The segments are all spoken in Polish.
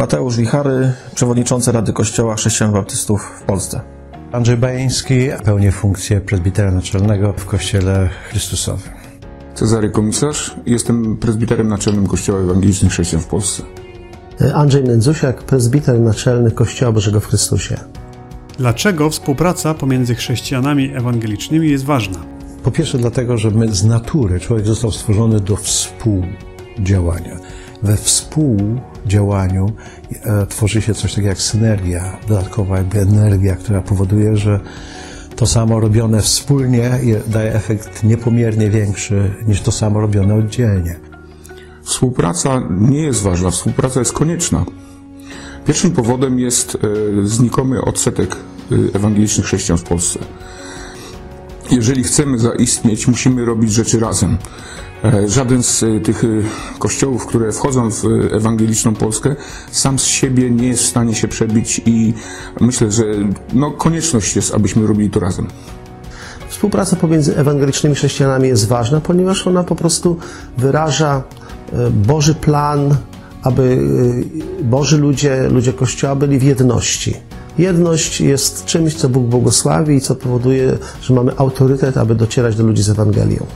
Mateusz Wichary, przewodniczący Rady Kościoła Chrześcijan Baptystów w Polsce. Andrzej Bajeński pełni funkcję prezbitera naczelnego w Kościele Chrystusowym. Cezary Komisarz, jestem prezbiterem naczelnym Kościoła Ewangelicznych Chrześcijan w Polsce. Andrzej Nędzusiak, prezbiter naczelny Kościoła Bożego w Chrystusie. Dlaczego współpraca pomiędzy chrześcijanami ewangelicznymi jest ważna? Po pierwsze dlatego, że my z natury, człowiek został stworzony do współdziałania. We współdziałaniu e, tworzy się coś takiego jak synergia, dodatkowa jakby energia, która powoduje, że to samo robione wspólnie daje efekt niepomiernie większy niż to samo robione oddzielnie. Współpraca nie jest ważna, współpraca jest konieczna. Pierwszym powodem jest e, znikomy odsetek e, ewangelicznych chrześcijan w Polsce. Jeżeli chcemy zaistnieć, musimy robić rzeczy razem. E, żaden z tych kościołów, które wchodzą w ewangeliczną Polskę, sam z siebie nie jest w stanie się przebić i myślę, że no, konieczność jest, abyśmy robili to razem. Współpraca pomiędzy ewangelicznymi chrześcijanami jest ważna, ponieważ ona po prostu wyraża Boży plan, aby Boży ludzie, ludzie Kościoła byli w jedności. Jedność jest czymś, co Bóg błogosławi i co powoduje, że mamy autorytet, aby docierać do ludzi z Ewangelią.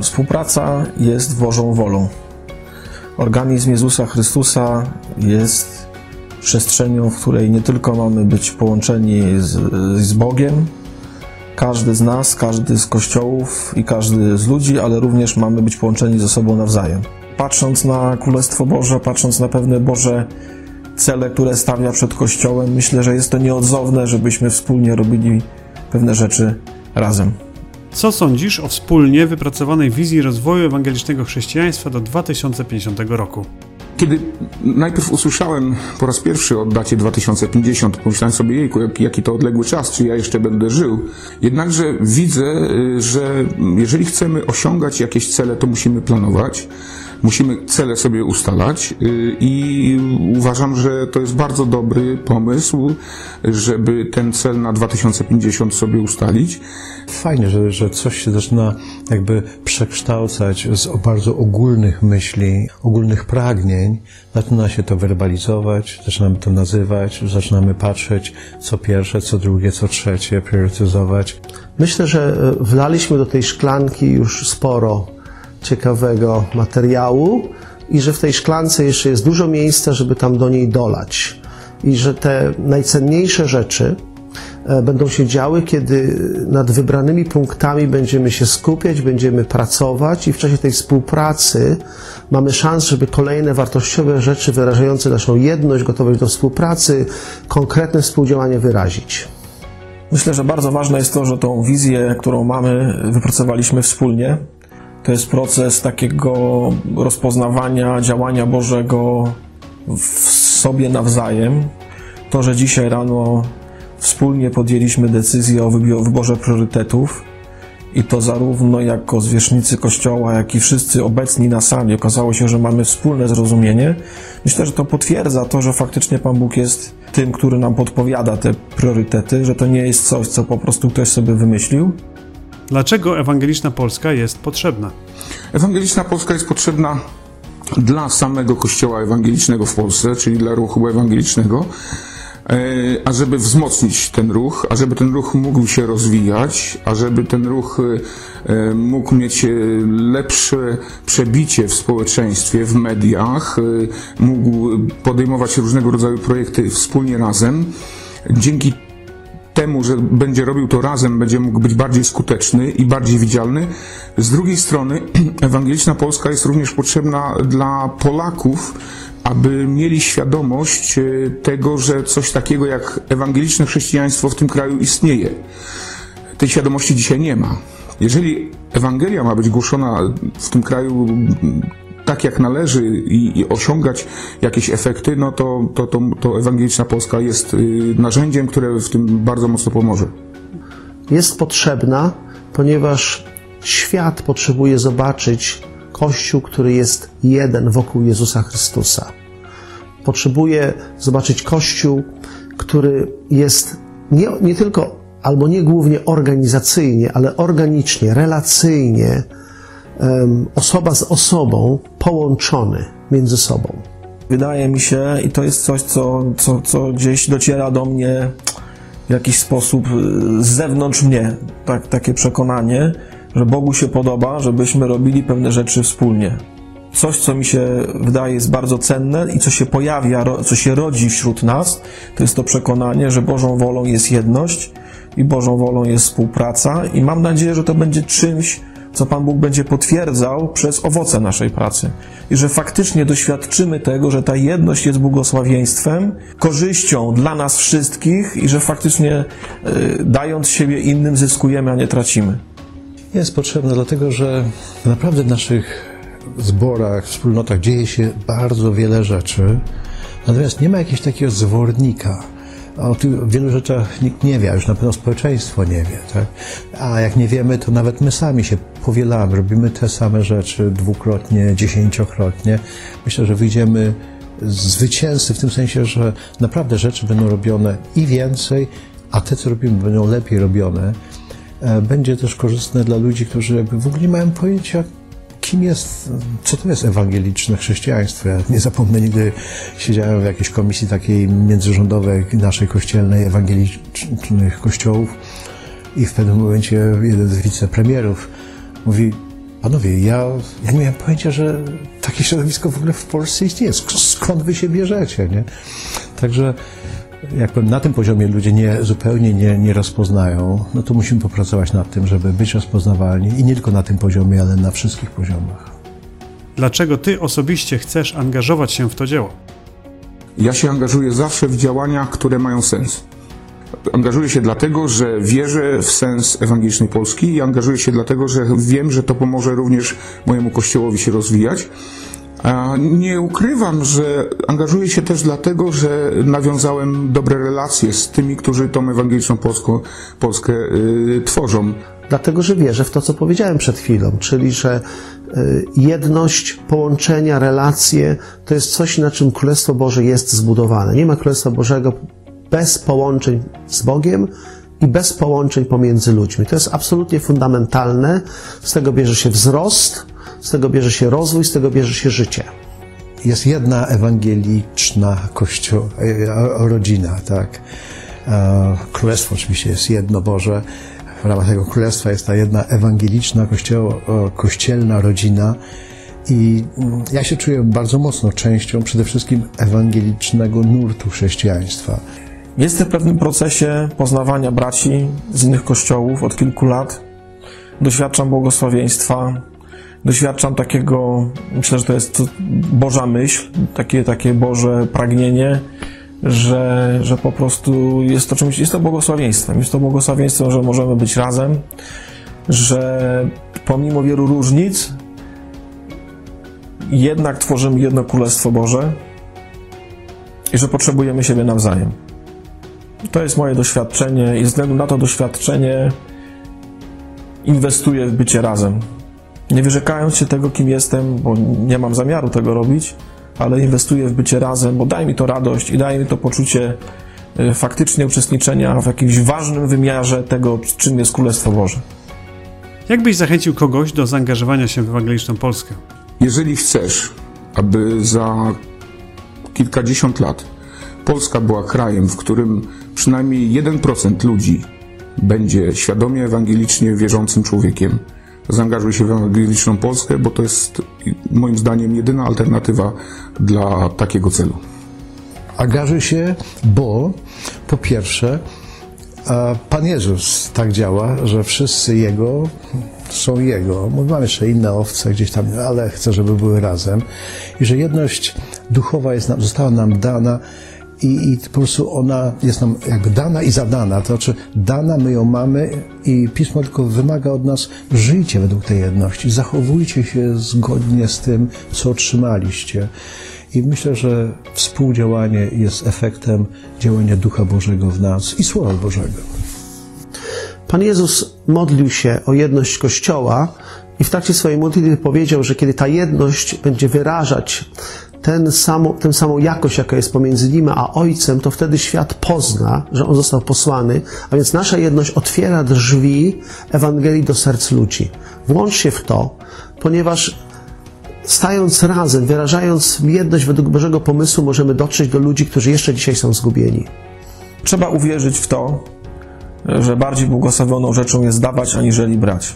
Współpraca jest Bożą wolą. Organizm Jezusa Chrystusa jest przestrzenią, w której nie tylko mamy być połączeni z, z Bogiem, każdy z nas, każdy z kościołów i każdy z ludzi, ale również mamy być połączeni ze sobą nawzajem. Patrząc na Królestwo Boże, patrząc na pewne Boże cele, które stawia przed Kościołem, myślę, że jest to nieodzowne, żebyśmy wspólnie robili pewne rzeczy razem. Co sądzisz o wspólnie wypracowanej wizji rozwoju ewangelicznego chrześcijaństwa do 2050 roku? Kiedy najpierw usłyszałem po raz pierwszy o dacie 2050, pomyślałem sobie, jejku, jaki to odległy czas, czy ja jeszcze będę żył. Jednakże widzę, że jeżeli chcemy osiągać jakieś cele, to musimy planować. Musimy cele sobie ustalać i uważam, że to jest bardzo dobry pomysł, żeby ten cel na 2050 sobie ustalić. Fajnie, że, że coś się zaczyna jakby przekształcać z bardzo ogólnych myśli, ogólnych pragnień. Zaczyna się to werbalizować, zaczynamy to nazywać, zaczynamy patrzeć co pierwsze, co drugie, co trzecie, priorytetyzować. Myślę, że wlaliśmy do tej szklanki już sporo ciekawego materiału i że w tej szklance jeszcze jest dużo miejsca, żeby tam do niej dolać. I że te najcenniejsze rzeczy będą się działy, kiedy nad wybranymi punktami będziemy się skupiać, będziemy pracować i w czasie tej współpracy mamy szansę, żeby kolejne wartościowe rzeczy wyrażające naszą jedność, gotowość do współpracy, konkretne współdziałanie wyrazić. Myślę, że bardzo ważne jest to, że tą wizję, którą mamy, wypracowaliśmy wspólnie. To jest proces takiego rozpoznawania działania Bożego w sobie nawzajem. To, że dzisiaj rano wspólnie podjęliśmy decyzję o wyborze priorytetów i to zarówno jako zwierzchnicy Kościoła, jak i wszyscy obecni na sali okazało się, że mamy wspólne zrozumienie. Myślę, że to potwierdza to, że faktycznie Pan Bóg jest tym, który nam podpowiada te priorytety, że to nie jest coś, co po prostu ktoś sobie wymyślił. Dlaczego ewangeliczna Polska jest potrzebna? Ewangeliczna Polska jest potrzebna dla samego Kościoła Ewangelicznego w Polsce, czyli dla ruchu ewangelicznego, ażeby wzmocnić ten ruch, ażeby ten ruch mógł się rozwijać, ażeby ten ruch mógł mieć lepsze przebicie w społeczeństwie, w mediach, mógł podejmować różnego rodzaju projekty wspólnie razem. Dzięki temu, że będzie robił to razem, będzie mógł być bardziej skuteczny i bardziej widzialny. Z drugiej strony, ewangeliczna Polska jest również potrzebna dla Polaków, aby mieli świadomość tego, że coś takiego jak ewangeliczne chrześcijaństwo w tym kraju istnieje. Tej świadomości dzisiaj nie ma. Jeżeli Ewangelia ma być głoszona w tym kraju tak jak należy i, i, osiągać jakieś efekty, no to, to, to, to Ewangeliczna Polska jest narzędziem, które w tym bardzo mocno pomoże. Jest potrzebna, ponieważ świat potrzebuje zobaczyć Kościół, który jest jeden wokół Jezusa Chrystusa. Potrzebuje zobaczyć Kościół, który jest nie, nie tylko albo nie głównie organizacyjnie, ale organicznie, relacyjnie, osoba z osobą połączony między sobą. Wydaje mi się, i to jest coś, co, co, co gdzieś dociera do mnie w jakiś sposób y, z zewnątrz mnie, tak, takie przekonanie, że Bogu się podoba, żebyśmy robili pewne rzeczy wspólnie. Coś, co mi się wydaje jest bardzo cenne i co się pojawia, co się rodzi wśród nas, to jest to przekonanie, że Bożą wolą jest jedność i Bożą wolą jest współpraca i mam nadzieję, że to będzie czymś, co Pan Bóg będzie potwierdzał przez owoce naszej pracy. I że faktycznie doświadczymy tego, że ta jedność jest błogosławieństwem, korzyścią dla nas wszystkich i że faktycznie y, dając siebie innym zyskujemy, a nie tracimy. Jest potrzebna, dlatego że naprawdę w naszych zborach, wspólnotach dzieje się bardzo wiele rzeczy, natomiast nie ma jakiegoś takiego zwornika. O tych wielu rzeczach nikt nie wie, a już na pewno społeczeństwo nie wie. Tak? A jak nie wiemy, to nawet my sami się powielamy, robimy te same rzeczy dwukrotnie, dziesięciokrotnie. Myślę, że wyjdziemy zwycięzcy w tym sensie, że naprawdę rzeczy będą robione i więcej, a te, co robimy, będą lepiej robione. E, Będzie też korzystne dla ludzi, którzy jakby w ogóle nie mają pojęcia, kim jest, co to jest ewangeliczne chrześcijaństwo. Ja nie zapomnę, nigdy siedziałem w jakiejś komisji takiej międzyrządowej naszej kościelnej, ewangelicznych kościołów i w pewnym momencie jeden z wicepremierów mówi, panowie, ja, ja nie miałem pojęcia, że takie środowisko w ogóle w Polsce istnieje. Sk- Skąd wy się bierzecie, nie? Także jak powiem, na tym poziomie ludzie nie, zupełnie nie, nie rozpoznają, no to musimy popracować nad tym, żeby być rozpoznawalni i nie tylko na tym poziomie, ale na wszystkich poziomach. Dlaczego ty osobiście chcesz angażować się w to dzieło? Ja się angażuję zawsze w działania, które mają sens. Angażuję się dlatego, że wierzę w sens ewangelicznej Polski i angażuję się dlatego, że wiem, że to pomoże również mojemu kościołowi się rozwijać. Nie ukrywam, że angażuję się też dlatego, że nawiązałem dobre relacje z tymi, którzy tą ewangeliczną Polską, Polskę y, tworzą. Dlatego, że wierzę w to, co powiedziałem przed chwilą, czyli że y, jedność, połączenia, relacje to jest coś, na czym Królestwo Boże jest zbudowane. Nie ma Królestwa Bożego bez połączeń z Bogiem i bez połączeń pomiędzy ludźmi. To jest absolutnie fundamentalne. Z tego bierze się wzrost, z tego bierze się rozwój, z tego bierze się życie. Jest jedna ewangeliczna kościół, e, rodzina, tak. E, Królestwo oczywiście jest jedno Boże. W ramach tego królestwa jest ta jedna ewangeliczna kościoło, e, kościelna rodzina. I mm, ja się czuję bardzo mocno częścią przede wszystkim ewangelicznego nurtu chrześcijaństwa. Jestem w pewnym procesie poznawania braci z innych kościołów od kilku lat. Doświadczam błogosławieństwa, doświadczam takiego, myślę, że to jest Boża myśl, takie, takie Boże pragnienie, że, że po prostu jest to czymś, jest to błogosławieństwem. Jest to błogosławieństwem, że możemy być razem, że pomimo wielu różnic jednak tworzymy jedno Królestwo Boże i że potrzebujemy siebie nawzajem. To jest moje doświadczenie i ze względu na to doświadczenie inwestuję w bycie razem. Nie wyrzekając się tego, kim jestem, bo nie mam zamiaru tego robić, ale inwestuję w bycie razem, bo daje mi to radość i daje mi to poczucie y, faktycznie uczestniczenia w jakimś ważnym wymiarze tego, czym jest Królestwo Boże. Jak byś zachęcił kogoś do zaangażowania się w ewangeliczną Polskę? Jeżeli chcesz, aby za kilkadziesiąt lat Polska była krajem, w którym przynajmniej 1% ludzi będzie świadomie ewangelicznie wierzącym człowiekiem, zaangażuj się w ewangeliczną Polskę, bo to jest moim zdaniem jedyna alternatywa dla takiego celu. Angażuj się, bo po pierwsze, a Pan Jezus tak działa, że wszyscy Jego są Jego. Mamy jeszcze inne owce gdzieś tam, ale chcę, żeby były razem. I że jedność duchowa jest została nam dana i, i po prostu ona jest nam jakby dana i zadana. To znaczy dana, my ją mamy i Pismo tylko wymaga od nas, żyjcie według tej jedności, zachowujcie się zgodnie z tym, co otrzymaliście. I myślę, że współdziałanie jest efektem działania Ducha Bożego w nas i Słowa Bożego. Pan Jezus modlił się o jedność Kościoła i w trakcie swojej modlitwy powiedział, że kiedy ta jedność będzie wyrażać ten samą, tę samą jakość, jaka jest pomiędzy nim a Ojcem, to wtedy świat pozna, że On został posłany, a więc nasza jedność otwiera drzwi Ewangelii do serc ludzi. Włącz się w to, ponieważ stając razem, wyrażając jedność według Bożego pomysłu, możemy dotrzeć do ludzi, którzy jeszcze dzisiaj są zgubieni. Trzeba uwierzyć w to, że bardziej błogosławioną rzeczą jest dawać, aniżeli brać.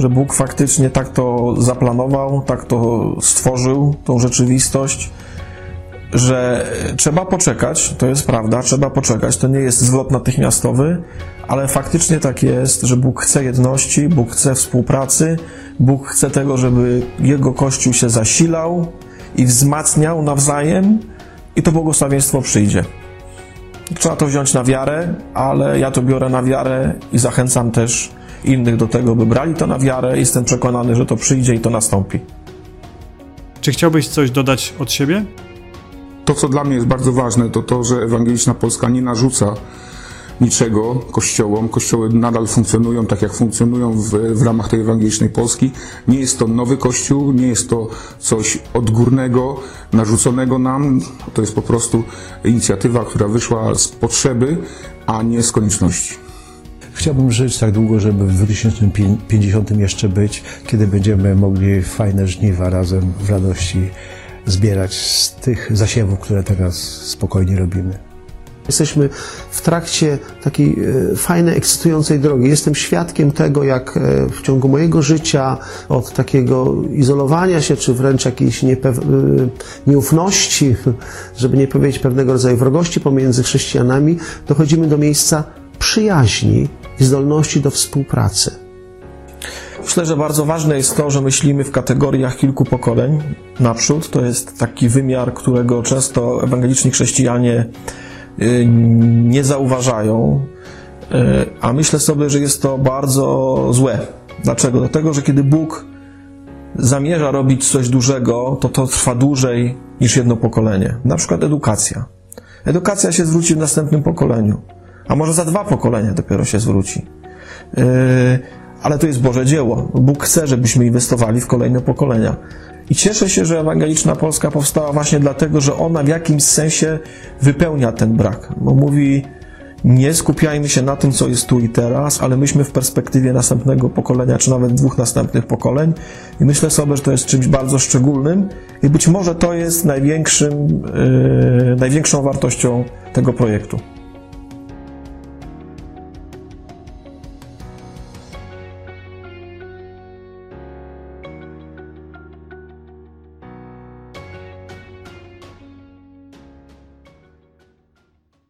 Że Bóg faktycznie tak to zaplanował, tak to stworzył, tą rzeczywistość, że trzeba poczekać, to jest prawda, trzeba poczekać, to nie jest zwrot natychmiastowy, ale faktycznie tak jest, że Bóg chce jedności, Bóg chce współpracy, Bóg chce tego, żeby Jego Kościół się zasilał i wzmacniał nawzajem i to błogosławieństwo przyjdzie. Trzeba to wziąć na wiarę, ale ja to biorę na wiarę i zachęcam też innych do tego, by brali to na wiarę. Jestem przekonany, że to przyjdzie i to nastąpi. Czy chciałbyś coś dodać od siebie? To, co dla mnie jest bardzo ważne, to to, że Ewangeliczna Polska nie narzuca niczego kościołom. Kościoły nadal funkcjonują tak, jak funkcjonują w, w ramach tej Ewangelicznej Polski. Nie jest to nowy kościół, nie jest to coś odgórnego, narzuconego nam. To jest po prostu inicjatywa, która wyszła z potrzeby, a nie z konieczności. Chciałbym żyć tak długo, żeby w 2050 jeszcze być, kiedy będziemy mogli fajne żniwa razem w radości zbierać z tych zasiewów, które teraz spokojnie robimy. Jesteśmy w trakcie takiej e, fajnej, ekscytującej drogi. Jestem świadkiem tego, jak e, w ciągu mojego życia od takiego izolowania się, czy wręcz jakiejś e, nieufności, żeby nie powiedzieć pewnego rodzaju wrogości pomiędzy chrześcijanami, dochodzimy do miejsca przyjaźni i zdolności do współpracy. Myślę, że bardzo ważne jest to, że myślimy w kategoriach kilku pokoleń naprzód. To jest taki wymiar, którego często ewangeliczni chrześcijanie y, nie zauważają, Y, a myślę sobie, że jest to bardzo złe. Dlaczego? Dlatego, że kiedy Bóg zamierza robić coś dużego, to to trwa dłużej niż jedno pokolenie. Na przykład edukacja. Edukacja się zwróci w następnym pokoleniu, a może za dwa pokolenia dopiero się zwróci. Yy, ale to jest Boże dzieło. Bóg chce, żebyśmy inwestowali w kolejne pokolenia. I cieszę się, że Ewangeliczna Polska powstała właśnie dlatego, że ona w jakimś sensie wypełnia ten brak. Bo mówi, nie skupiajmy się na tym, co jest tu i teraz, ale myślmy w perspektywie następnego pokolenia, czy nawet dwóch następnych pokoleń. I myślę sobie, że to jest czymś bardzo szczególnym i być może to jest największym, yy, największą wartością tego projektu.